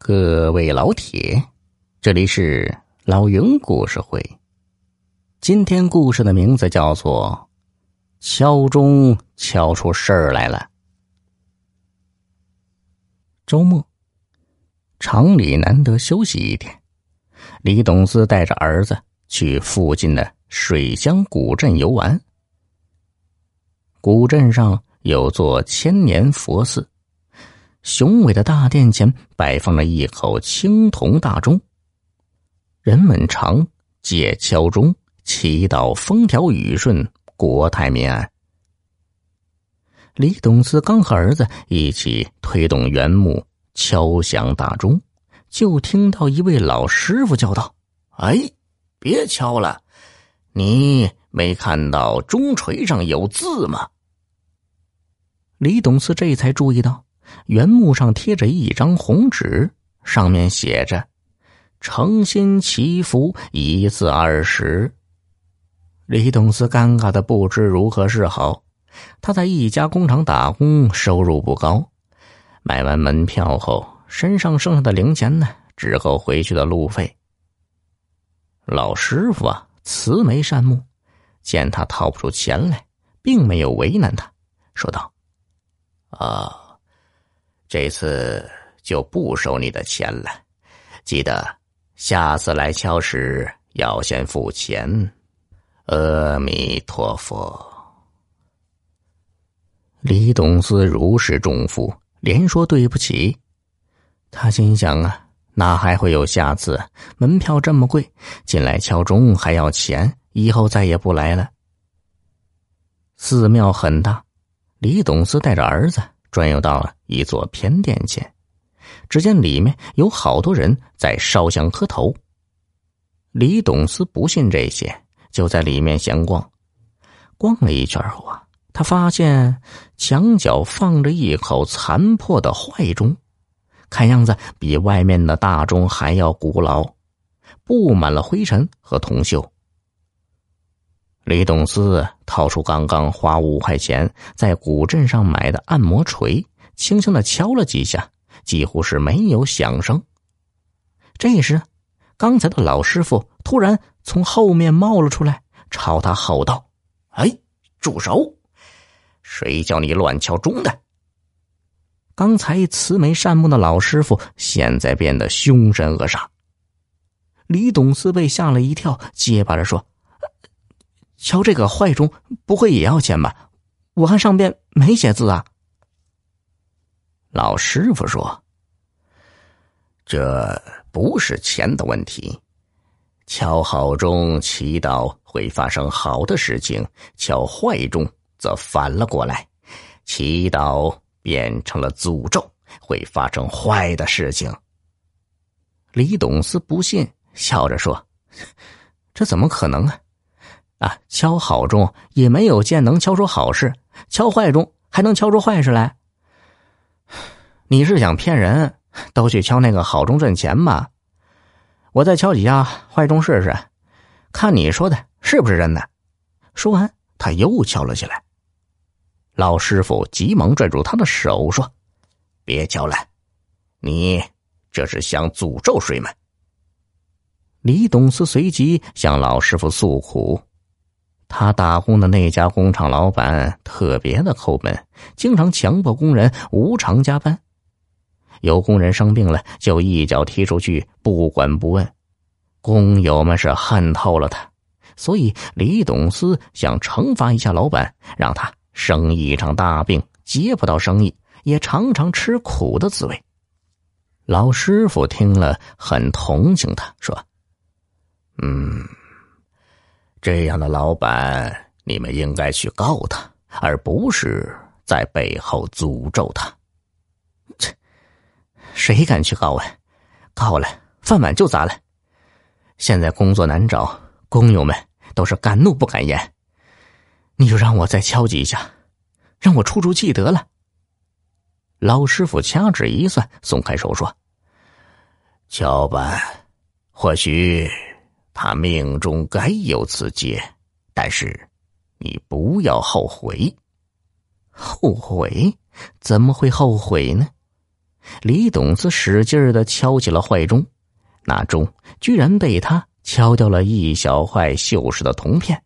各位老铁，这里是老云故事会。今天故事的名字叫做《敲钟敲出事儿来了》。周末，厂里难得休息一天，李董思带着儿子去附近的水乡古镇游玩。古镇上有座千年佛寺。雄伟的大殿前摆放着一口青铜大钟，人们常借敲钟祈祷风调雨顺、国泰民安。李董思刚和儿子一起推动原木敲响大钟，就听到一位老师傅叫道：“哎，别敲了，你没看到钟锤上有字吗？”李董思这才注意到。原木上贴着一张红纸，上面写着“诚心祈福，一字二十”。李董思尴尬的不知如何是好。他在一家工厂打工，收入不高，买完门票后，身上剩下的零钱呢，只够回去的路费。老师傅啊，慈眉善目，见他掏不出钱来，并没有为难他，说道：“啊。”这次就不收你的钱了，记得下次来敲时要先付钱。阿弥陀佛。李董思如释重负，连说对不起。他心想啊，哪还会有下次？门票这么贵，进来敲钟还要钱，以后再也不来了。寺庙很大，李董思带着儿子。转悠到了一座偏殿前，只见里面有好多人在烧香磕头。李董思不信这些，就在里面闲逛。逛了一圈后啊，他发现墙角放着一口残破的坏钟，看样子比外面的大钟还要古老，布满了灰尘和铜锈。李董思掏出刚刚花五块钱在古镇上买的按摩锤，轻轻的敲了几下，几乎是没有响声。这时，刚才的老师傅突然从后面冒了出来，朝他吼道：“哎，住手！谁叫你乱敲钟的？”刚才慈眉善目的老师傅现在变得凶神恶煞。李董思被吓了一跳，结巴着说。敲这个坏钟，不会也要钱吧？我看上边没写字啊。老师傅说：“这不是钱的问题，敲好钟祈祷会发生好的事情，敲坏钟则反了过来，祈祷变成了诅咒，会发生坏的事情。”李董思不信，笑着说：“ 这怎么可能啊？”敲好钟也没有见能敲出好事，敲坏钟还能敲出坏事来。你是想骗人？都去敲那个好钟挣钱吧。我再敲几下坏钟试试，看你说的是不是真的。说完，他又敲了起来。老师傅急忙拽住他的手说：“别敲了，你这是想诅咒谁吗？”李董思随即向老师傅诉苦。他打工的那家工厂老板特别的抠门，经常强迫工人无偿加班。有工人生病了，就一脚踢出去，不管不问。工友们是恨透了他，所以李董思想惩罚一下老板，让他生一场大病，接不到生意，也尝尝吃苦的滋味。老师傅听了，很同情他，说：“这样的老板，你们应该去告他，而不是在背后诅咒他。切，谁敢去告啊？告了，饭碗就砸了。现在工作难找，工友们都是敢怒不敢言。你就让我再敲几下，让我出出气得了。老师傅掐指一算，松开手说：“敲吧，或许。”他命中该有此劫，但是你不要后悔。后悔？怎么会后悔呢？李董子使劲的敲起了坏钟，那钟居然被他敲掉了一小块锈蚀的铜片。